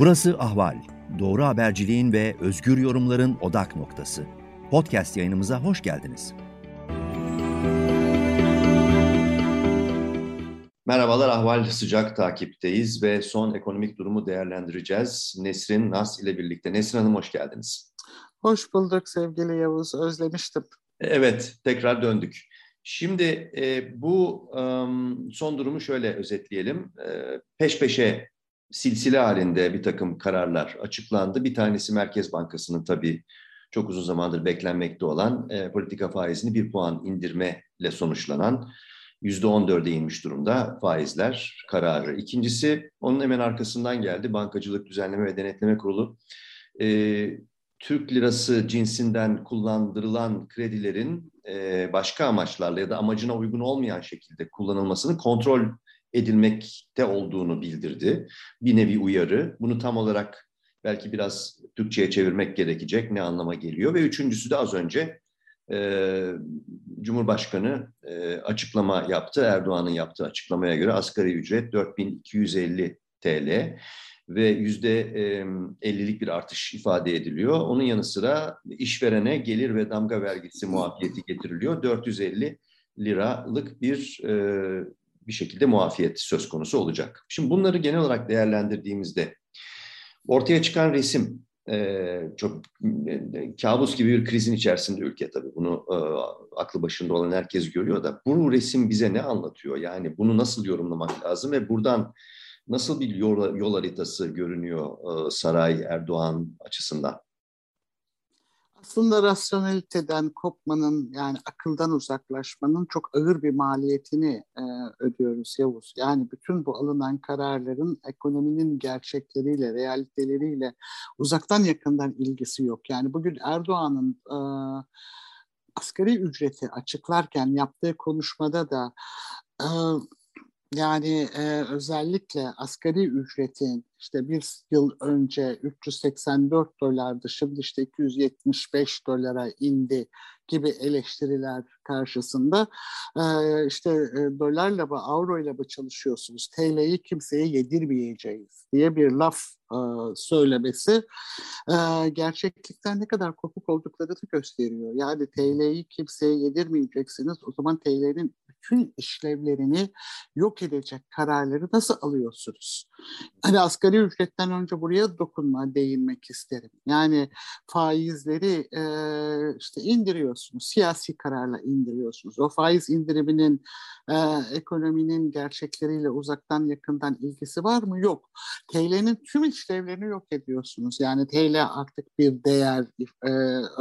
Burası Ahval. Doğru haberciliğin ve özgür yorumların odak noktası. Podcast yayınımıza hoş geldiniz. Merhabalar Ahval sıcak takipteyiz ve son ekonomik durumu değerlendireceğiz. Nesrin Nas ile birlikte. Nesrin Hanım hoş geldiniz. Hoş bulduk sevgili Yavuz. Özlemiştim. Evet, tekrar döndük. Şimdi e, bu e, son durumu şöyle özetleyelim. E, peş peşe silsile halinde bir takım kararlar açıklandı. Bir tanesi Merkez Bankası'nın tabii çok uzun zamandır beklenmekte olan e, politika faizini bir puan indirmeyle sonuçlanan %14'e inmiş durumda faizler kararı. İkincisi onun hemen arkasından geldi Bankacılık Düzenleme ve Denetleme Kurulu. E, Türk lirası cinsinden kullandırılan kredilerin e, başka amaçlarla ya da amacına uygun olmayan şekilde kullanılmasını kontrol edilmekte olduğunu bildirdi. Bir nevi uyarı. Bunu tam olarak belki biraz Türkçe'ye çevirmek gerekecek. Ne anlama geliyor? Ve üçüncüsü de az önce e, Cumhurbaşkanı e, açıklama yaptı. Erdoğan'ın yaptığı açıklamaya göre asgari ücret 4250 TL ve yüzde 50'lik bir artış ifade ediliyor. Onun yanı sıra işverene gelir ve damga vergisi muafiyeti getiriliyor. 450 liralık bir e, bir şekilde muafiyet söz konusu olacak. Şimdi bunları genel olarak değerlendirdiğimizde ortaya çıkan resim e, çok e, kabus gibi bir krizin içerisinde ülke tabii. Bunu e, aklı başında olan herkes görüyor da bu resim bize ne anlatıyor? Yani bunu nasıl yorumlamak lazım ve buradan nasıl bir yol, yol haritası görünüyor Saray Erdoğan açısından? Aslında rasyoneliteden kopmanın yani akıldan uzaklaşmanın çok ağır bir maliyetini e, ödüyoruz Yavuz. Yani bütün bu alınan kararların ekonominin gerçekleriyle, realiteleriyle uzaktan yakından ilgisi yok. Yani bugün Erdoğan'ın e, asgari ücreti açıklarken yaptığı konuşmada da e, yani e, özellikle asgari ücretin işte bir yıl önce 384 dolardı şimdi işte 275 dolara indi gibi eleştiriler karşısında e, işte e, dolarla mı avroyla mı çalışıyorsunuz TL'yi kimseye yedirmeyeceğiz diye bir laf e, söylemesi e, gerçeklikten ne kadar kopuk olduklarını gösteriyor. Yani TL'yi kimseye yedirmeyeceksiniz o zaman TL'nin bütün işlevlerini yok edecek kararları nasıl alıyorsunuz? Hani asgari ücretten önce buraya dokunma, değinmek isterim. Yani faizleri e, işte indiriyorsunuz, siyasi kararla indiriyorsunuz. O faiz indiriminin e, ekonominin gerçekleriyle uzaktan yakından ilgisi var mı? Yok. TL'nin tüm işlevlerini yok ediyorsunuz. Yani TL artık bir değer e,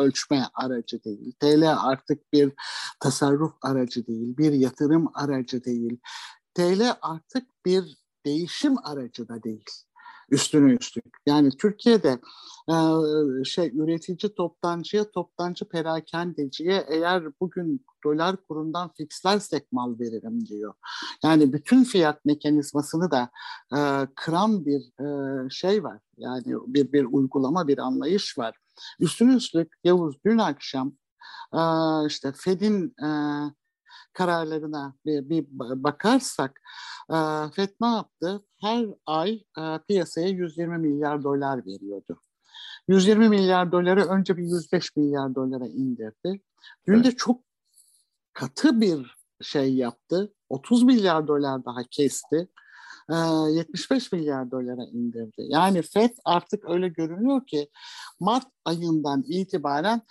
ölçme aracı değil. TL artık bir tasarruf aracı değil, bir yatırım aracı değil. TL artık bir değişim aracı da değil üstüne üstlük. Yani Türkiye'de e, şey üretici toptancıya, toptancı perakendeciye eğer bugün dolar kurundan fixlersek mal veririm diyor. Yani bütün fiyat mekanizmasını da e, kıran bir e, şey var. Yani bir bir uygulama, bir anlayış var. Üstüne üstlük Yavuz dün akşam e, işte Fed'in e, kararlarına bir, bir bakarsak FED ne yaptı? Her ay piyasaya 120 milyar dolar veriyordu. 120 milyar doları önce bir 105 milyar dolara indirdi. Dün de çok katı bir şey yaptı. 30 milyar dolar daha kesti. 75 milyar dolara indirdi. Yani FED artık öyle görünüyor ki Mart ayından itibaren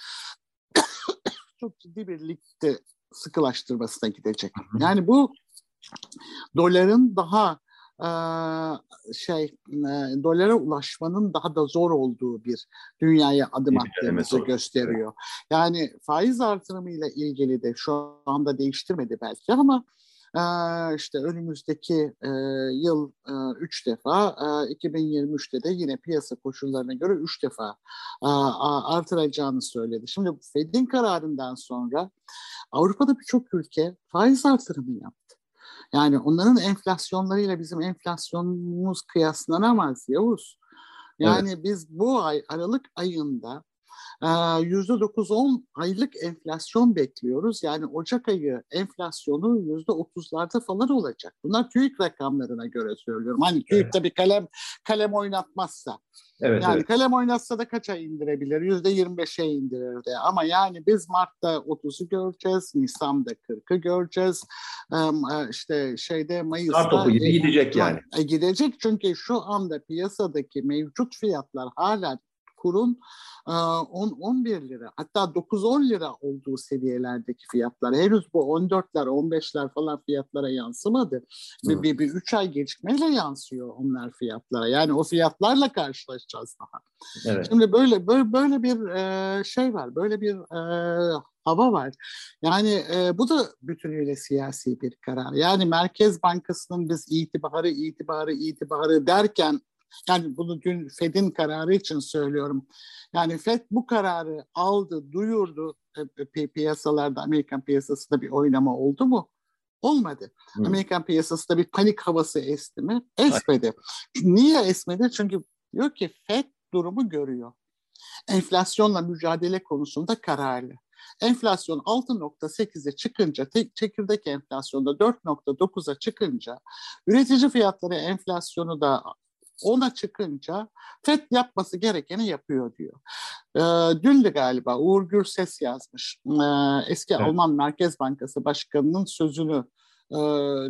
çok ciddi bir ligde sıkılaştırmasına gidecek. Yani bu doların daha e, şey e, dolara ulaşmanın daha da zor olduğu bir dünyaya adım attığımızı gösteriyor. Yani faiz artırımıyla ilgili de şu anda değiştirmedi belki ama işte önümüzdeki yıl e, üç defa, e, 2023'te de yine piyasa koşullarına göre üç defa artıracağını söyledi. Şimdi Fed'in kararından sonra Avrupa'da birçok ülke faiz artırımı yaptı. Yani onların enflasyonlarıyla bizim enflasyonumuz kıyaslanamaz Yavuz. Yani evet. biz bu ay Aralık ayında %9-10 aylık enflasyon bekliyoruz. Yani Ocak ayı enflasyonu %30'larda falan olacak. Bunlar TÜİK rakamlarına göre söylüyorum. Hani TÜİK evet. tabii kalem kalem oynatmazsa. Evet, yani evet. kalem oynatsa da kaça indirebilir? %25'e indirirdi. Ama yani biz Mart'ta 30'u göreceğiz, Nisan'da 40'ı göreceğiz. İşte şeyde Mayıs'ta... Kar topu gibi gidecek yani. Gidecek çünkü şu anda piyasadaki mevcut fiyatlar hala kurun 10-11 lira hatta 9-10 lira olduğu seviyelerdeki fiyatlar. Henüz bu 14'ler 15'ler falan fiyatlara yansımadı. Bir, bir, bir 3 ay gecikmeyle yansıyor onlar fiyatlara. Yani o fiyatlarla karşılaşacağız daha. Evet. Şimdi böyle böyle böyle bir e, şey var. Böyle bir e, hava var. Yani e, bu da bütünüyle siyasi bir karar. Yani Merkez Bankası'nın biz itibarı, itibarı, itibarı derken yani bunu dün Fed'in kararı için söylüyorum. Yani Fed bu kararı aldı, duyurdu. E, piyasalarda, Amerikan piyasasında bir oynama oldu mu? Olmadı. Hmm. Amerikan piyasasında bir panik havası esti mi? Esmedi. Niye esmedi? Çünkü diyor ki Fed durumu görüyor. Enflasyonla mücadele konusunda kararlı. Enflasyon 6.8'e çıkınca, çekirdek enflasyonda 4.9'a çıkınca, üretici fiyatları enflasyonu da ona çıkınca FED yapması gerekeni yapıyor diyor. E, dün de galiba Uğur Gürses yazmış. E, eski evet. Alman Merkez Bankası Başkanı'nın sözünü e,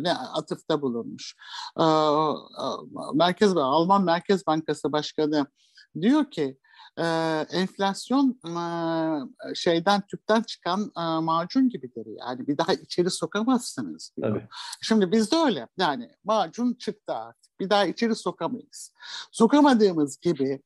ne atıfta bulunmuş. E, Merkez Alman Merkez Bankası Başkanı diyor ki e, enflasyon e, şeyden tüpten çıkan e, macun gibidir. Yani bir daha içeri sokamazsınız diyor. Tabii. Şimdi bizde öyle. Yani macun çıktı artık. Bir daha içeri sokamayız. Sokamadığımız gibi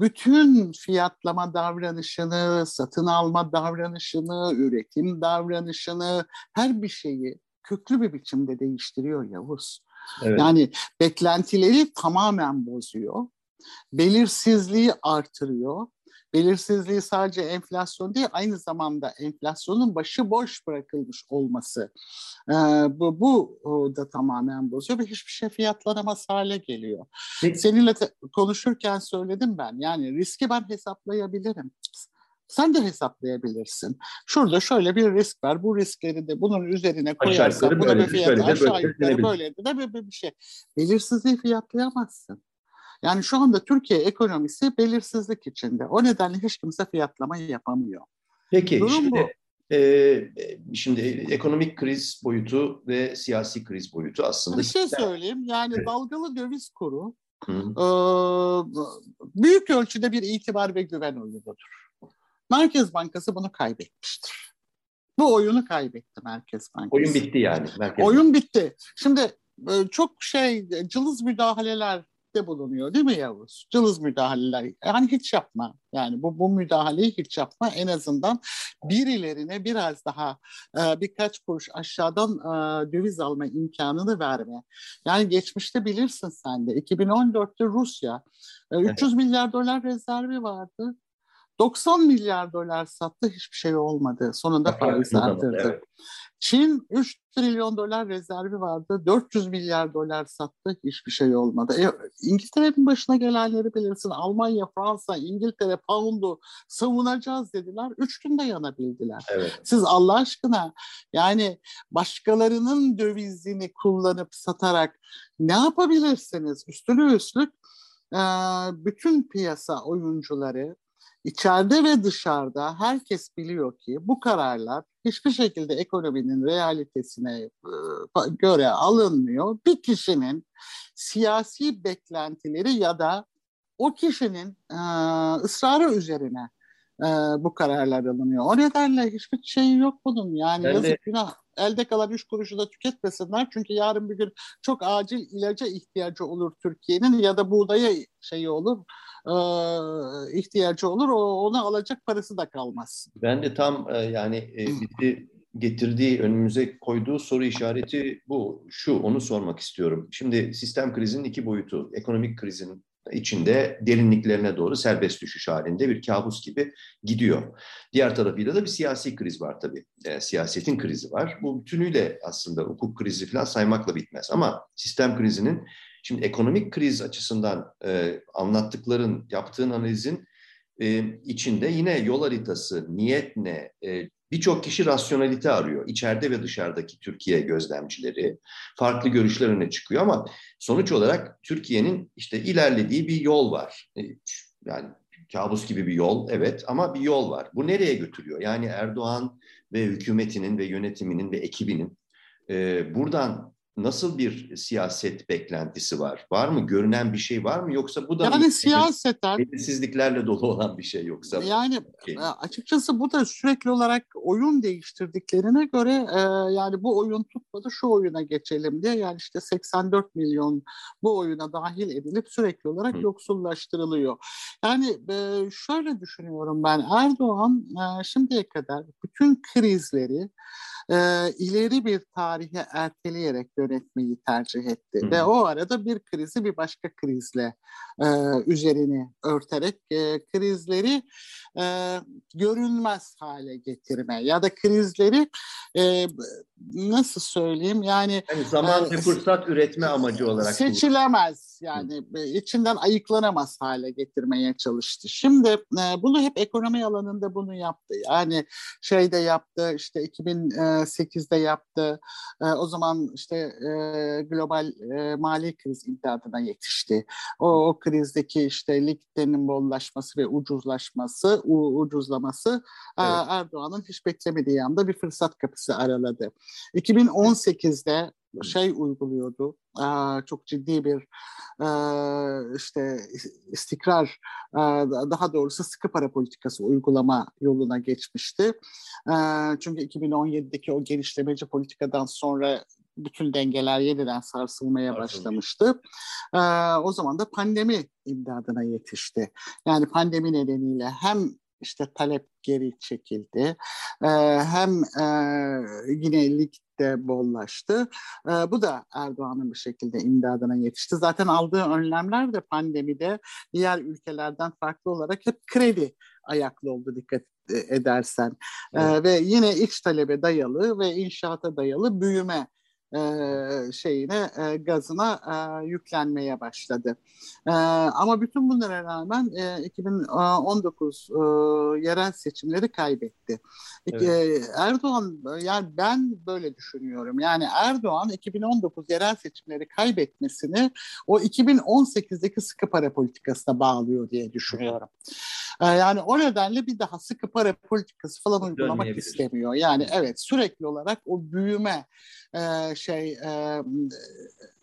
bütün fiyatlama davranışını, satın alma davranışını, üretim davranışını, her bir şeyi köklü bir biçimde değiştiriyor Yavuz. Evet. Yani beklentileri tamamen bozuyor belirsizliği artırıyor. Belirsizliği sadece enflasyon değil, aynı zamanda enflasyonun başı boş bırakılmış olması. Ee, bu, bu da tamamen bozuyor ve hiçbir şey fiyatlanamaz hale geliyor. Peki. Seninle te- konuşurken söyledim ben, yani riski ben hesaplayabilirim. Sen de hesaplayabilirsin. Şurada şöyle bir risk var. Bu riskleri de bunun üzerine koyarsan buna bir fiyat aşağı yukarı böyle de bir, bir şey. Belirsizliği fiyatlayamazsın. Yani şu anda Türkiye ekonomisi belirsizlik içinde. O nedenle hiç kimse fiyatlamayı yapamıyor. Peki Durum şimdi, bu. E, şimdi ekonomik kriz boyutu ve siyasi kriz boyutu aslında. Bir şey söyleyeyim. Yani evet. dalgalı döviz kuru e, büyük ölçüde bir itibar ve güven oyunudur. Merkez Bankası bunu kaybetmiştir. Bu oyunu kaybetti Merkez Bankası. Oyun bitti yani. Merkez Oyun bitti. Şimdi çok şey cılız müdahaleler talepte bulunuyor değil mi Yavuz? Cılız müdahaleler. Yani hiç yapma. Yani bu, bu müdahaleyi hiç yapma. En azından birilerine biraz daha e, birkaç kuruş aşağıdan e, döviz alma imkanını verme. Yani geçmişte bilirsin sen de 2014'te Rusya e, 300 evet. milyar dolar rezervi vardı. 90 milyar dolar sattı hiçbir şey olmadı. Sonunda faiz arttırdı. Evet. Çin 3 trilyon dolar rezervi vardı. 400 milyar dolar sattı. Hiçbir şey olmadı. E, İngiltere'nin başına gelenleri bilirsin. Almanya, Fransa, İngiltere pound'u savunacağız dediler. Üç günde yanabildiler. Evet. Siz Allah aşkına yani başkalarının dövizini kullanıp satarak ne yapabilirsiniz? Üstünü üstlük bütün piyasa oyuncuları İçeride ve dışarıda herkes biliyor ki bu kararlar hiçbir şekilde ekonominin realitesine e, göre alınmıyor. Bir kişinin siyasi beklentileri ya da o kişinin e, ısrarı üzerine e, bu kararlar alınıyor. O nedenle hiçbir şey yok bunun. Yani ben yazık de... günah elde kalan üç kuruşu da tüketmesinler. Çünkü yarın bir gün çok acil ilaca ihtiyacı olur Türkiye'nin ya da buğdaya şeyi olur e, ihtiyacı olur. O, ona alacak parası da kalmaz. Ben de tam e, yani e, bizi getirdiği önümüze koyduğu soru işareti bu. Şu onu sormak istiyorum. Şimdi sistem krizinin iki boyutu. Ekonomik krizin içinde derinliklerine doğru serbest düşüş halinde bir kabus gibi gidiyor. Diğer tarafıyla da bir siyasi kriz var tabii. E, siyasetin krizi var. Bu bütünüyle aslında hukuk krizi falan saymakla bitmez. Ama sistem krizinin şimdi ekonomik kriz açısından e, anlattıkların, yaptığın analizin e, içinde yine yol haritası, niyet ne, e, birçok kişi rasyonalite arıyor. İçeride ve dışarıdaki Türkiye gözlemcileri farklı görüşler öne çıkıyor ama sonuç olarak Türkiye'nin işte ilerlediği bir yol var. E, yani kabus gibi bir yol evet ama bir yol var. Bu nereye götürüyor? Yani Erdoğan ve hükümetinin ve yönetiminin ve ekibinin e, buradan nasıl bir siyaset beklentisi var? Var mı? Görünen bir şey var mı? Yoksa bu da yani siyaseten belirsizliklerle dolu olan bir şey yoksa? Yani şey. açıkçası bu da sürekli olarak oyun değiştirdiklerine göre e, yani bu oyun tutmadı şu oyuna geçelim diye yani işte 84 milyon bu oyuna dahil edilip sürekli olarak Hı. yoksullaştırılıyor. Yani e, şöyle düşünüyorum ben Erdoğan e, şimdiye kadar bütün krizleri e, ileri bir tarihe erteleyerek yönetmeyi tercih etti. Hı. Ve o arada bir krizi bir başka krizle e, üzerini örterek e, krizleri e, görünmez hale getirme ya da krizleri e, nasıl söyleyeyim yani, yani zaman e, ve fırsat üretme amacı olarak seçilemez yani Hı. içinden ayıklanamaz hale getirmeye çalıştı. Şimdi e, bunu hep ekonomi alanında bunu yaptı. Yani şeyde yaptı işte 2008'de yaptı. E, o zaman işte e, global e, mali kriz imdadına yetişti. O, o krizdeki işte likiditenin bollaşması ve ucuzlaşması, u, ucuzlaması evet. Erdoğan'ın hiç beklemediği anda bir fırsat kapısı araladı. 2018'de şey uyguluyordu. Çok ciddi bir işte istikrar daha doğrusu sıkı para politikası uygulama yoluna geçmişti. Çünkü 2017'deki o genişlemeci politikadan sonra bütün dengeler yeniden sarsılmaya başlamıştı. Ee, o zaman da pandemi imdadına yetişti. Yani pandemi nedeniyle hem işte talep geri çekildi. E, hem e, yine ligde bollaştı. E, bu da Erdoğan'ın bir şekilde imdadına yetişti. Zaten aldığı önlemler de pandemide diğer ülkelerden farklı olarak hep kredi ayaklı oldu dikkat edersen. Evet. E, ve yine iç talebe dayalı ve inşaata dayalı büyüme e, şeyine e, gazına e, yüklenmeye başladı. E, ama bütün bunlara rağmen e, 2019 e, yerel seçimleri kaybetti. Evet. E, Erdoğan yani ben böyle düşünüyorum. Yani Erdoğan 2019 yerel seçimleri kaybetmesini o 2018'deki sıkı para politikasına bağlıyor diye düşünüyorum. E, yani o nedenle bir daha sıkı para politikası falan uygulamak istemiyor. Yani evet sürekli olarak o büyüme e, şey e,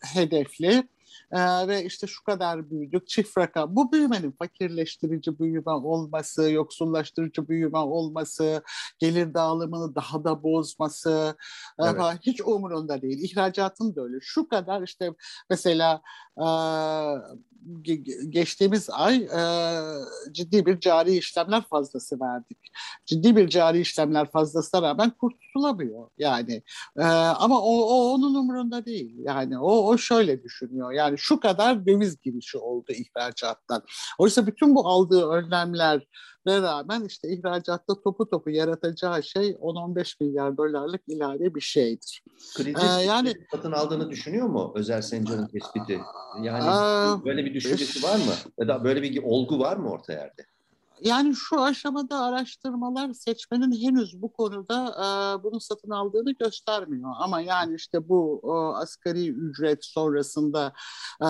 hedefli e, ve işte şu kadar büyüdük çift rakam. Bu büyümenin fakirleştirici büyüme olması, yoksullaştırıcı büyüme olması, gelir dağılımını daha da bozması evet. e, hiç umurunda değil. İhracatın da öyle. Şu kadar işte mesela e, geçtiğimiz ay e, ciddi bir cari işlemler fazlası verdik. Ciddi bir cari işlemler fazlasına rağmen kurtulamıyor yani. E, ama o, o onun umurunda değil. Yani o, o şöyle düşünüyor. Yani şu kadar döviz girişi oldu ihracattan. Oysa bütün bu aldığı önlemler rağmen işte ihracatta topu topu yaratacağı şey 10-15 milyar dolarlık ilave bir şeydir. Krizi ee, yani satın aldığını düşünüyor mu Özel Sencan'ın tespiti? Yani ee, böyle bir düşüncesi var mı? Ya da böyle bir olgu var mı orta yerde? Yani şu aşamada araştırmalar seçmenin henüz bu konuda e, bunu satın aldığını göstermiyor. Ama yani işte bu o, asgari ücret sonrasında e,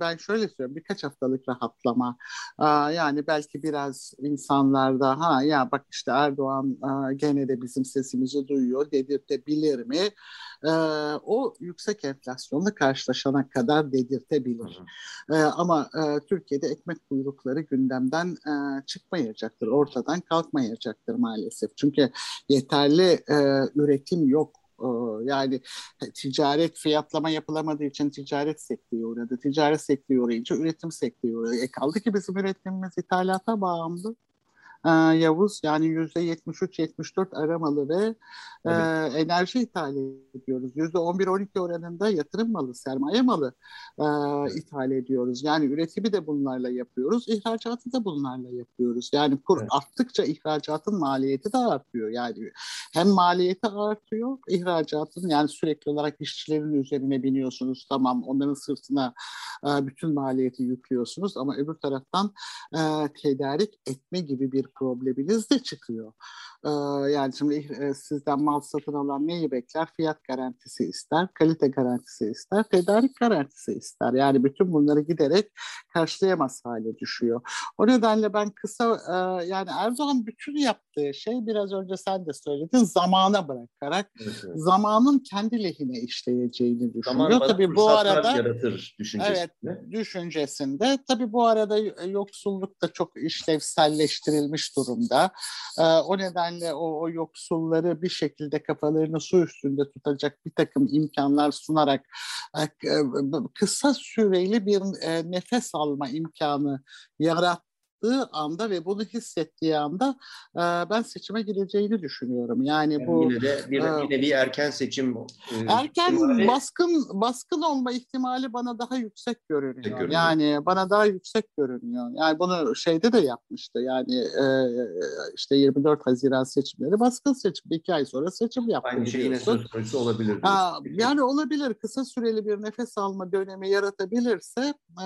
ben şöyle söylüyorum birkaç haftalık rahatlama e, yani belki biraz insanlarda ha ya bak işte Erdoğan e, gene de bizim sesimizi duyuyor dedirtebilir mi? E, o yüksek enflasyonla karşılaşana kadar dedirtebilir. Hı hı. E, ama e, Türkiye'de ekmek kuyrukları gündemden e, çıkmayacaktır, ortadan kalkmayacaktır maalesef. Çünkü yeterli e, üretim yok e, yani ticaret fiyatlama yapılamadığı için ticaret sektörü uğradı. Ticaret sektörü uğrayınca üretim sektörü uğradı. E kaldı ki bizim üretimimiz ithalata bağımlı. E, Yavuz. Yani yüzde 73-74 aramalı ve e, enerji ithal ediyoruz. Yüzde 11-12 oranında yatırım malı, sermaye malı e, ithal ediyoruz. Yani üretimi de bunlarla yapıyoruz, ihracatı da bunlarla yapıyoruz. Yani kur evet. arttıkça ihracatın maliyeti de artıyor. Yani hem maliyeti artıyor, ihracatın yani sürekli olarak işçilerin üzerine biniyorsunuz. Tamam onların sırtına e, bütün maliyeti yüklüyorsunuz ama öbür taraftan e, tedarik etme gibi bir probleminiz de çıkıyor. E, yani şimdi e, sizden mal satın alan neyi bekler? Fiyat garantisi ister, kalite garantisi ister, tedarik garantisi ister. Yani bütün bunları giderek karşılayamaz hale düşüyor. O nedenle ben kısa e, yani Erdoğan bütün yaptığı şey biraz önce sen de söyledin zamana bırakarak evet, zamanın kendi lehine işleyeceğini düşünüyor. Zaman Tabii bu arada yaratır düşüncesinde. Evet, düşüncesinde. Tabii bu arada yoksulluk da çok işlevselleştirilmiş durumda. E, o nedenle o, o yoksulları bir şekilde kafalarını su üstünde tutacak bir takım imkanlar sunarak e, kısa süreli bir e, nefes alma imkanı yarat yaptığı anda ve bunu hissettiği anda e, ben seçime gireceğini düşünüyorum. Yani, yani bu yine de bir, e, bir erken seçim e, erken ihtimali... baskın baskın olma ihtimali bana daha yüksek görünüyor. görünüyor. Yani bana daha yüksek görünüyor. Yani bunu şeyde de yapmıştı. Yani e, işte 24 Haziran seçimleri baskın seçim. iki ay sonra seçim yaptı. Aynı şey yine söz konusu olabilir. Ha, yani olabilir. Kısa süreli bir nefes alma dönemi yaratabilirse e,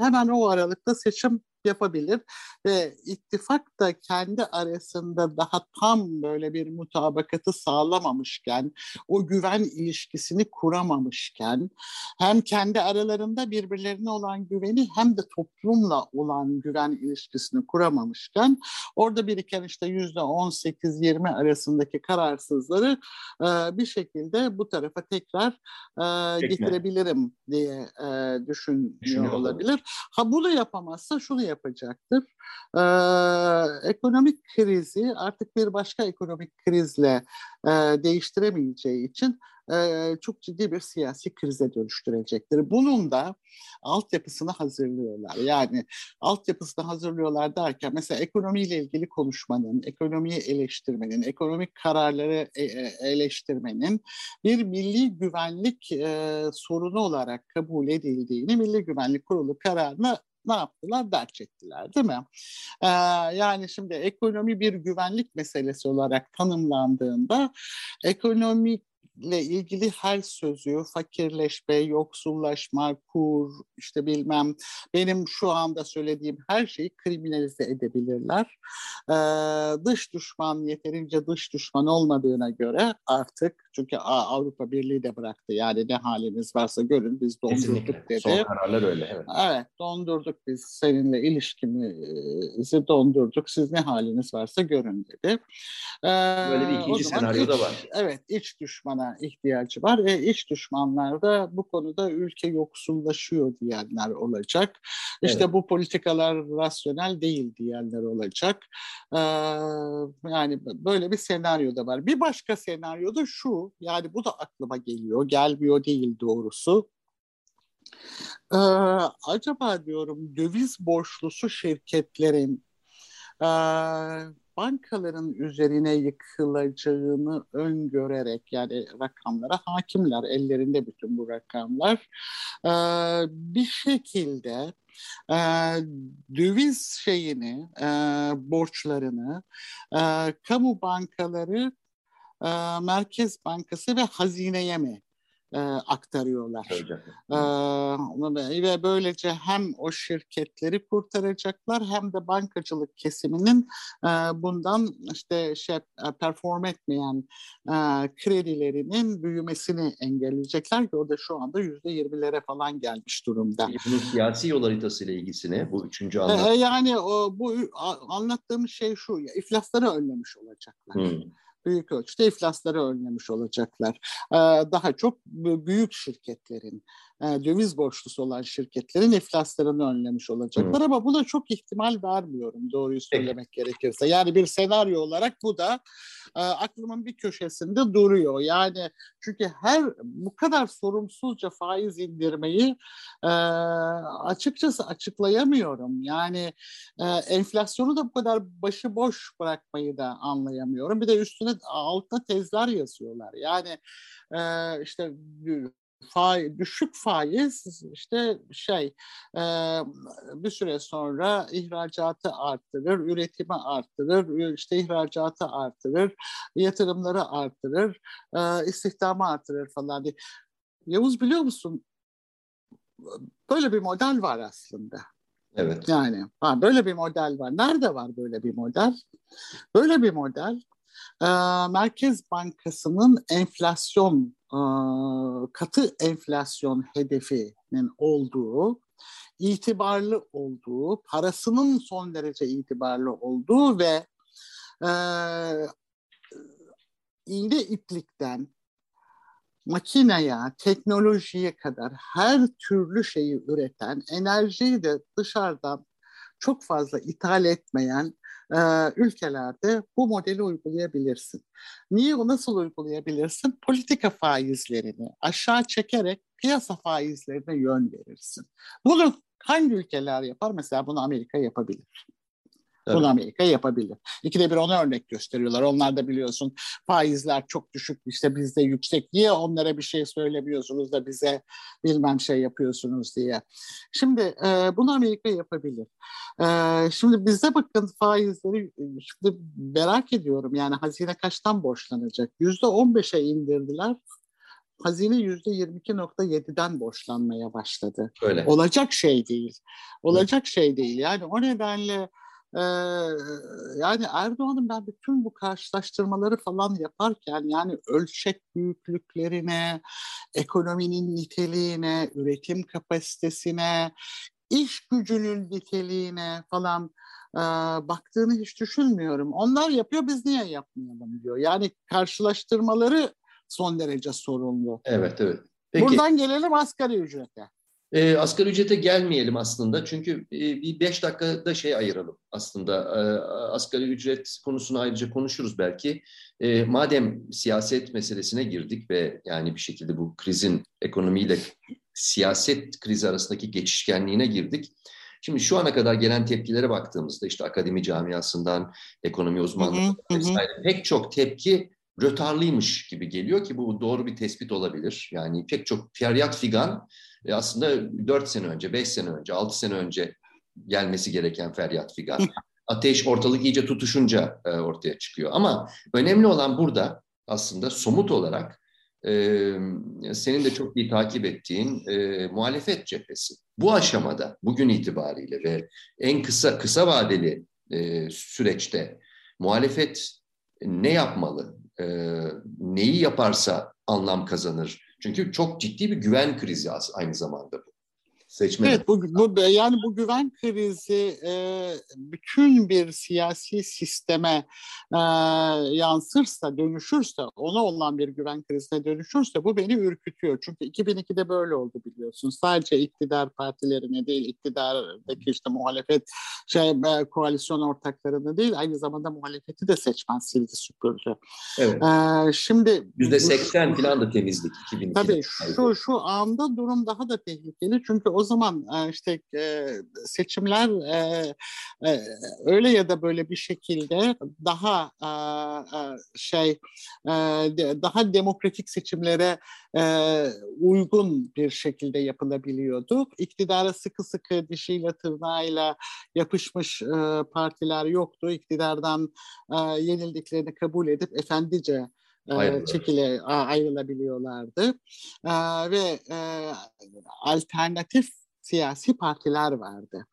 hemen o aralıkta seçim yapabilir ve ittifak da kendi arasında daha tam böyle bir mutabakatı sağlamamışken, o güven ilişkisini kuramamışken hem kendi aralarında birbirlerine olan güveni hem de toplumla olan güven ilişkisini kuramamışken orada biriken işte yüzde 18-20 arasındaki kararsızları e, bir şekilde bu tarafa tekrar e, getirebilirim diye e, düşünüyor olabilir. Ha bunu yapamazsa şunu yapacaktır. Ee, ekonomik krizi artık bir başka ekonomik krizle e, değiştiremeyeceği için e, çok ciddi bir siyasi krize dönüştürecektir. Bunun da altyapısını hazırlıyorlar. Yani altyapısını hazırlıyorlar derken mesela ekonomiyle ilgili konuşmanın, ekonomiyi eleştirmenin, ekonomik kararları e, e, eleştirmenin bir milli güvenlik e, sorunu olarak kabul edildiğini Milli Güvenlik Kurulu kararına ne yaptılar? Dert çektiler değil mi? Ee, yani şimdi ekonomi bir güvenlik meselesi olarak tanımlandığında ekonomik ile ilgili her sözü fakirleşme, yoksullaşma, kur, işte bilmem benim şu anda söylediğim her şeyi kriminalize edebilirler. Ee, dış düşman yeterince dış düşman olmadığına göre artık çünkü Avrupa Birliği de bıraktı yani ne haliniz varsa görün biz dondurduk Kesinlikle. dedi. Son kararlar öyle. Evet. evet dondurduk biz seninle ilişkimizi dondurduk siz ne haliniz varsa görün dedi. Ee, Böyle bir ikinci senaryo iç, da var. Evet iç düşmana ihtiyacı var. ve iç düşmanlar da bu konuda ülke yoksullaşıyor diyenler olacak. İşte evet. bu politikalar rasyonel değil diyenler olacak. Ee, yani böyle bir senaryo da var. Bir başka senaryo da şu. Yani bu da aklıma geliyor. Gelmiyor değil doğrusu. Ee, acaba diyorum döviz borçlusu şirketlerin e, bankaların üzerine yıkılacağını öngörerek yani rakamlara hakimler ellerinde bütün bu rakamlar e, bir şekilde e, döviz şeyini e, borçlarını e, kamu bankaları e, Merkez Bankası ve hazineye mi e, aktarıyorlar. E, ve böylece hem o şirketleri kurtaracaklar hem de bankacılık kesiminin e, bundan işte şey e, perform etmeyen e, kredilerinin büyümesini engelleyecekler ki o da şu anda yüzde yirmilere falan gelmiş durumda. Bunun siyasi yol haritası ile ilgisine bu üçüncü anlattığım. E, yani o, bu anlattığım şey şu, iflasları önlemiş olacaklar. Hmm. Büyük ölçüde iflasları önlemiş olacaklar. Daha çok büyük şirketlerin, e, döviz borçlusu olan şirketlerin iflaslarını önlemiş olacaklar. Hı. Ama buna çok ihtimal vermiyorum doğruyu söylemek Peki. gerekirse. Yani bir senaryo olarak bu da e, aklımın bir köşesinde duruyor. Yani çünkü her bu kadar sorumsuzca faiz indirmeyi e, açıkçası açıklayamıyorum. Yani e, enflasyonu da bu kadar başıboş bırakmayı da anlayamıyorum. Bir de üstüne altta tezler yazıyorlar. Yani e, işte faiz, düşük faiz işte şey e, bir süre sonra ihracatı arttırır, üretimi arttırır, işte ihracatı arttırır, yatırımları arttırır, e, istihdamı arttırır falan diye. Yavuz biliyor musun? Böyle bir model var aslında. Evet. Yani ha, böyle bir model var. Nerede var böyle bir model? Böyle bir model e, Merkez Bankası'nın enflasyon katı enflasyon hedefinin olduğu, itibarlı olduğu, parasının son derece itibarlı olduğu ve e, iğne iplikten makineye, teknolojiye kadar her türlü şeyi üreten, enerjiyi de dışarıdan çok fazla ithal etmeyen e, ülkelerde bu modeli uygulayabilirsin. Niye nasıl uygulayabilirsin? Politika faizlerini aşağı çekerek piyasa faizlerine yön verirsin. Bunu hangi ülkeler yapar? Mesela bunu Amerika yapabilir. Bunu Amerika yapabilir. İkide bir ona örnek gösteriyorlar. Onlar da biliyorsun faizler çok düşük işte bizde yüksek. Niye onlara bir şey söylemiyorsunuz da bize bilmem şey yapıyorsunuz diye. Şimdi e, bunu Amerika yapabilir. E, şimdi bizde bakın faizleri şimdi merak ediyorum. Yani hazine kaçtan borçlanacak? Yüzde on beşe indirdiler hazine yüzde 22.7'den borçlanmaya başladı. Öyle. Olacak şey değil. Olacak evet. şey değil. Yani o nedenle ee, yani Erdoğan'ın ben bütün bu karşılaştırmaları falan yaparken yani ölçek büyüklüklerine, ekonominin niteliğine, üretim kapasitesine, iş gücünün niteliğine falan e, baktığını hiç düşünmüyorum. Onlar yapıyor biz niye yapmayalım diyor. Yani karşılaştırmaları son derece sorunlu. Evet evet. Peki. Buradan gelelim asgari ücrete. E, asgari ücrete gelmeyelim aslında çünkü e, bir beş dakikada şey ayıralım aslında. E, asgari ücret konusunu ayrıca konuşuruz belki. E, madem siyaset meselesine girdik ve yani bir şekilde bu krizin ekonomiyle siyaset krizi arasındaki geçişkenliğine girdik. Şimdi şu ana kadar gelen tepkilere baktığımızda işte akademi camiasından, ekonomi uzmanları vesaire pek çok tepki rötarlıymış gibi geliyor ki bu doğru bir tespit olabilir. Yani pek çok feryat figan e aslında 4 sene önce, 5 sene önce, 6 sene önce gelmesi gereken feryat figan. Ateş ortalık iyice tutuşunca e, ortaya çıkıyor. Ama önemli olan burada aslında somut olarak e, senin de çok iyi takip ettiğin e, muhalefet cephesi. Bu aşamada bugün itibariyle ve en kısa kısa vadeli e, süreçte muhalefet ne yapmalı? E, neyi yaparsa anlam kazanır çünkü çok ciddi bir güven krizi aynı zamanda bu. Seçmen. Evet bu, bu yani bu güven krizi e, bütün bir siyasi sisteme e, yansırsa, dönüşürse, ona olan bir güven krizine dönüşürse bu beni ürkütüyor. Çünkü 2002'de böyle oldu biliyorsun. Sadece iktidar partilerine değil, iktidardaki işte muhalefet şey e, koalisyon ortaklarını değil, aynı zamanda muhalefeti de seçmen sildi süpürdü. Evet. E, şimdi yüzde seksen falan da temizlik 2002'de. Tabii şu şu anda durum daha da tehlikeli çünkü o zaman e, işte e, seçimler e, öyle ya da böyle bir şekilde daha şey daha demokratik seçimlere uygun bir şekilde yapılabiliyordu. İktidara sıkı sıkı dişiyle tırnağıyla yapışmış partiler yoktu. İktidardan yenildiklerini kabul edip efendice Ayrılır. çekile ayrılabiliyorlardı e, ve e, alternatif siyasi partiler vardı.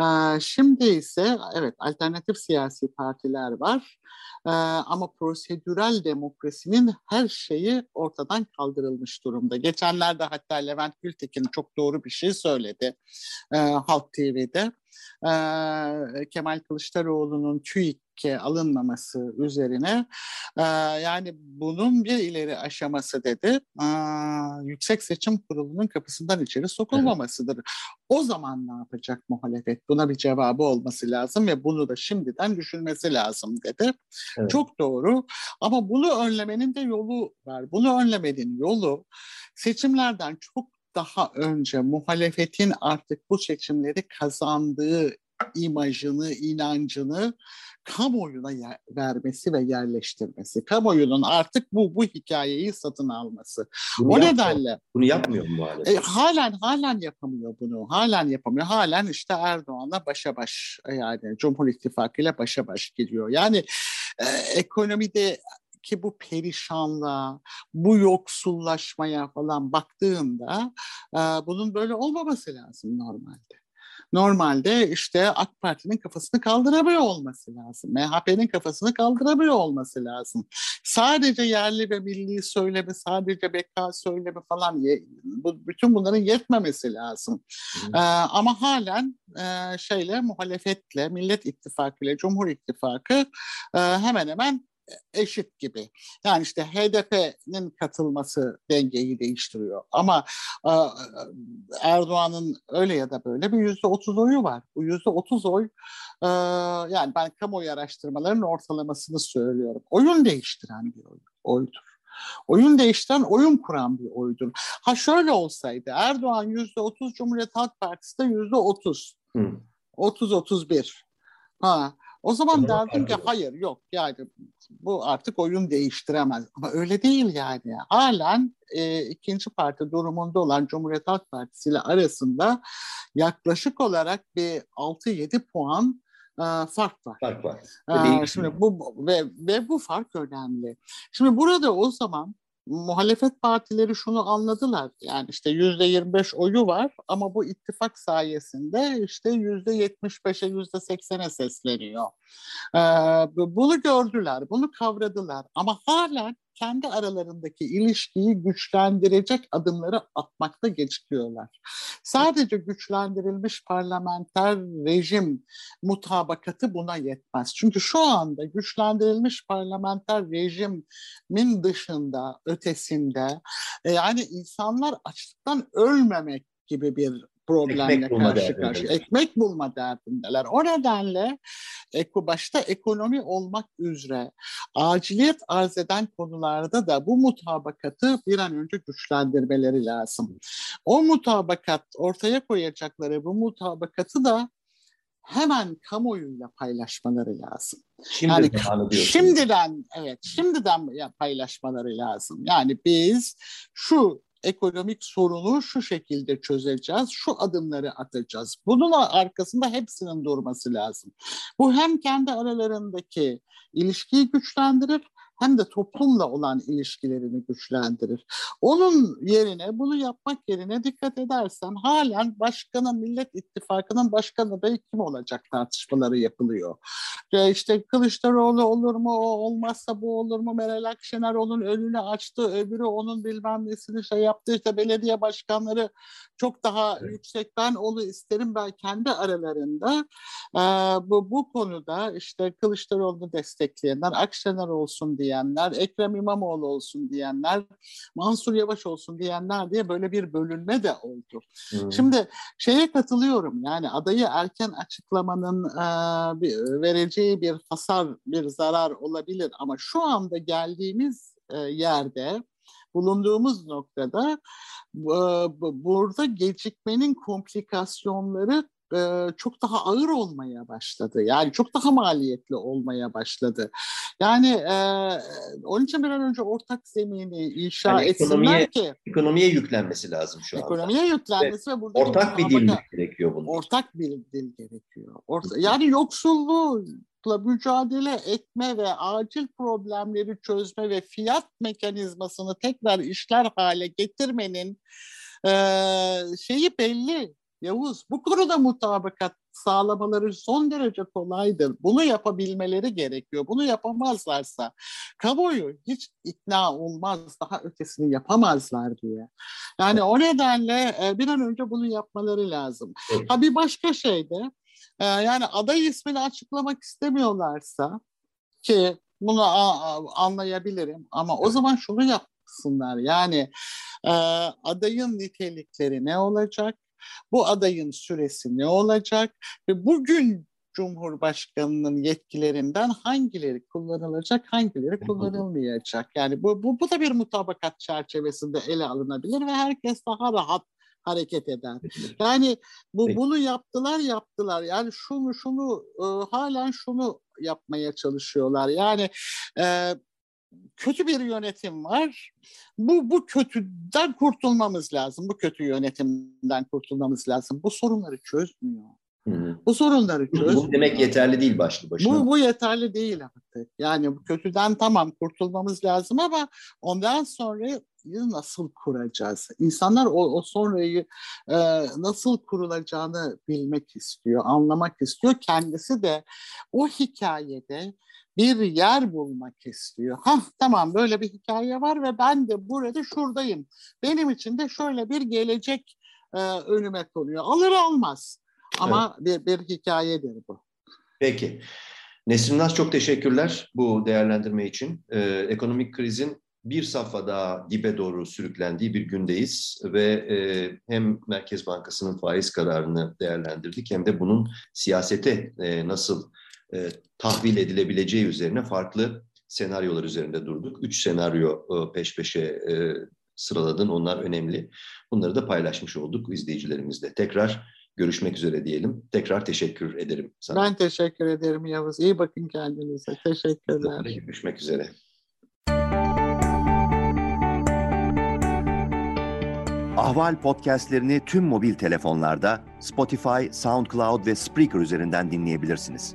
E, şimdi ise evet alternatif siyasi partiler var ama prosedürel demokrasinin her şeyi ortadan kaldırılmış durumda. Geçenlerde hatta Levent Gültekin çok doğru bir şey söyledi e, Halk TV'de. E, Kemal Kılıçdaroğlu'nun TÜİK alınmaması üzerine e, yani bunun bir ileri aşaması dedi e, Yüksek Seçim Kurulu'nun kapısından içeri sokulmamasıdır. O zaman ne yapacak muhalefet? Buna bir cevabı olması lazım ve bunu da şimdiden düşünmesi lazım dedi. Evet. Çok doğru ama bunu önlemenin de yolu var. Bunu önlemenin yolu seçimlerden çok daha önce muhalefetin artık bu seçimleri kazandığı imajını, inancını kamuoyuna vermesi ve yerleştirmesi. Kamuoyunun artık bu bu hikayeyi satın alması. Bunu o nedenle bunu yapmıyor mu muhalefet? E, halen halen yapamıyor bunu. Halen yapamıyor. Halen işte Erdoğan'la başa baş yani Cumhur İttifakı ile başa baş gidiyor. Yani e, ekonomide ki bu perişanlığa, bu yoksullaşmaya falan baktığında e, bunun böyle olmaması lazım normalde. Normalde işte AK Parti'nin kafasını kaldıramıyor olması lazım. MHP'nin kafasını kaldıramıyor olması lazım. Sadece yerli ve milli söylemi, sadece beka söylemi falan bu, bütün bunların yetmemesi lazım. Ee, ama halen e, şeyle muhalefetle, Millet İttifakı ile Cumhur İttifakı e, hemen hemen eşit gibi. Yani işte HDP'nin katılması dengeyi değiştiriyor. Ama e, Erdoğan'ın öyle ya da böyle bir yüzde otuz oyu var. Bu yüzde otuz oy e, yani ben kamuoyu araştırmalarının ortalamasını söylüyorum. Oyun değiştiren bir oy, oydur. Oyun değiştiren, oyun kuran bir oydur. Ha şöyle olsaydı Erdoğan yüzde otuz, Cumhuriyet Halk Partisi de yüzde otuz. Otuz, otuz bir. Ha, o zaman derdim ki hayır yok yani bu artık oyun değiştiremez. Ama öyle değil yani. Halen e, ikinci parti durumunda olan Cumhuriyet Halk Partisi ile arasında yaklaşık olarak bir 6-7 puan e, fark var. Fark var. E, şimdi bu ve, ve bu fark önemli. Şimdi burada o zaman muhalefet partileri şunu anladılar. Yani işte yüzde 25 oyu var ama bu ittifak sayesinde işte yüzde 75'e yüzde 80'e sesleniyor. Ee, bunu gördüler, bunu kavradılar ama halen kendi aralarındaki ilişkiyi güçlendirecek adımları atmakta gecikiyorlar. Sadece güçlendirilmiş parlamenter rejim mutabakatı buna yetmez. Çünkü şu anda güçlendirilmiş parlamenter rejimin dışında, ötesinde e, yani insanlar açlıktan ölmemek gibi bir problemle karşı karşıya. Ekmek bulma derdindeler. O nedenle eko, başta ekonomi olmak üzere aciliyet arz eden konularda da bu mutabakatı bir an önce güçlendirmeleri lazım. O mutabakat ortaya koyacakları bu mutabakatı da hemen kamuoyuyla paylaşmaları lazım. Şimdi yani şimdiden evet şimdiden paylaşmaları lazım. Yani biz şu ekonomik sorunu şu şekilde çözeceğiz, şu adımları atacağız. Bunun arkasında hepsinin durması lazım. Bu hem kendi aralarındaki ilişkiyi güçlendirir hem de toplumla olan ilişkilerini güçlendirir. onun yerine bunu yapmak yerine dikkat edersen halen başkanın Millet İttifakı'nın başkan adayı kim olacak tartışmaları yapılıyor. Ve işte Kılıçdaroğlu olur mu o olmazsa bu olur mu Meral Akşener onun önünü açtı öbürü onun bilmem nesini şey yaptı işte belediye başkanları çok daha evet. yüksek ben onu isterim ben kendi aralarında e, bu, bu konuda işte Kılıçdaroğlu'nu destekleyenler Akşener olsun diyenler Ekrem İmamoğlu olsun diyenler Mansur Yavaş olsun diyenler diye böyle bir bölünme de oldu. Hmm. Şimdi şeye katılıyorum yani adayı erken açıklamanın e, vereceği bir hasar bir zarar olabilir ama şu anda geldiğimiz e, yerde bulunduğumuz noktada burada gecikmenin komplikasyonları çok daha ağır olmaya başladı. Yani çok daha maliyetli olmaya başladı. Yani e, onun için bir an önce ortak zemini inşa yani etsinler ekonomiye, ki. Ekonomiye yüklenmesi lazım şu anda. Ekonomiye yüklenmesi ve, ve burada ortak bir dil gerekiyor bunun. Ortak bir dil gerekiyor. Orta, yani yoksulluğu mücadele etme ve acil problemleri çözme ve fiyat mekanizmasını tekrar işler hale getirmenin e, şeyi belli. Yavuz bu konuda mutabakat sağlamaları son derece kolaydır. Bunu yapabilmeleri gerekiyor. Bunu yapamazlarsa kamuoyu hiç ikna olmaz, daha ötesini yapamazlar diye. Yani o nedenle bir an önce bunu yapmaları lazım. Evet. Ha bir başka şey de e, yani aday ismini açıklamak istemiyorlarsa ki bunu anlayabilirim ama o zaman şunu yapsınlar yani e, adayın nitelikleri ne olacak? Bu adayın süresi ne olacak? Ve bugün Cumhurbaşkanı'nın yetkilerinden hangileri kullanılacak, hangileri kullanılmayacak? Yani bu, bu, bu da bir mutabakat çerçevesinde ele alınabilir ve herkes daha rahat hareket eder. Yani bu bunu yaptılar yaptılar. Yani şunu şunu e, halen şunu yapmaya çalışıyorlar. Yani e, kötü bir yönetim var. Bu bu kötüden kurtulmamız lazım. Bu kötü yönetimden kurtulmamız lazım. Bu sorunları çözmüyor. Hı-hı. Bu sorunları çöz. Bu demek yeterli değil başlı başına. Bu, bu yeterli değil artık. Yani bu kötüden tamam kurtulmamız lazım ama ondan sonra nasıl kuracağız? İnsanlar o, o sonrayı e, nasıl kurulacağını bilmek istiyor, anlamak istiyor. Kendisi de o hikayede bir yer bulmak istiyor. Ha tamam böyle bir hikaye var ve ben de burada şuradayım. Benim için de şöyle bir gelecek e, önüme konuyor. Alır almaz. Ama evet. bir, bir hikayedir bu. Peki. Nesrin Naz çok teşekkürler bu değerlendirme için. Ee, ekonomik krizin bir safha daha dibe doğru sürüklendiği bir gündeyiz ve e, hem Merkez Bankası'nın faiz kararını değerlendirdik hem de bunun siyasete e, nasıl e, tahvil edilebileceği üzerine farklı senaryolar üzerinde durduk. Üç senaryo e, peş peşe e, sıraladın, onlar önemli. Bunları da paylaşmış olduk izleyicilerimizle. Tekrar görüşmek üzere diyelim. Tekrar teşekkür ederim sana. Ben teşekkür ederim Yavuz. İyi bakın kendinize. Teşekkürler. Görüşmek üzere. Ahval podcastlerini tüm mobil telefonlarda Spotify, SoundCloud ve Spreaker üzerinden dinleyebilirsiniz.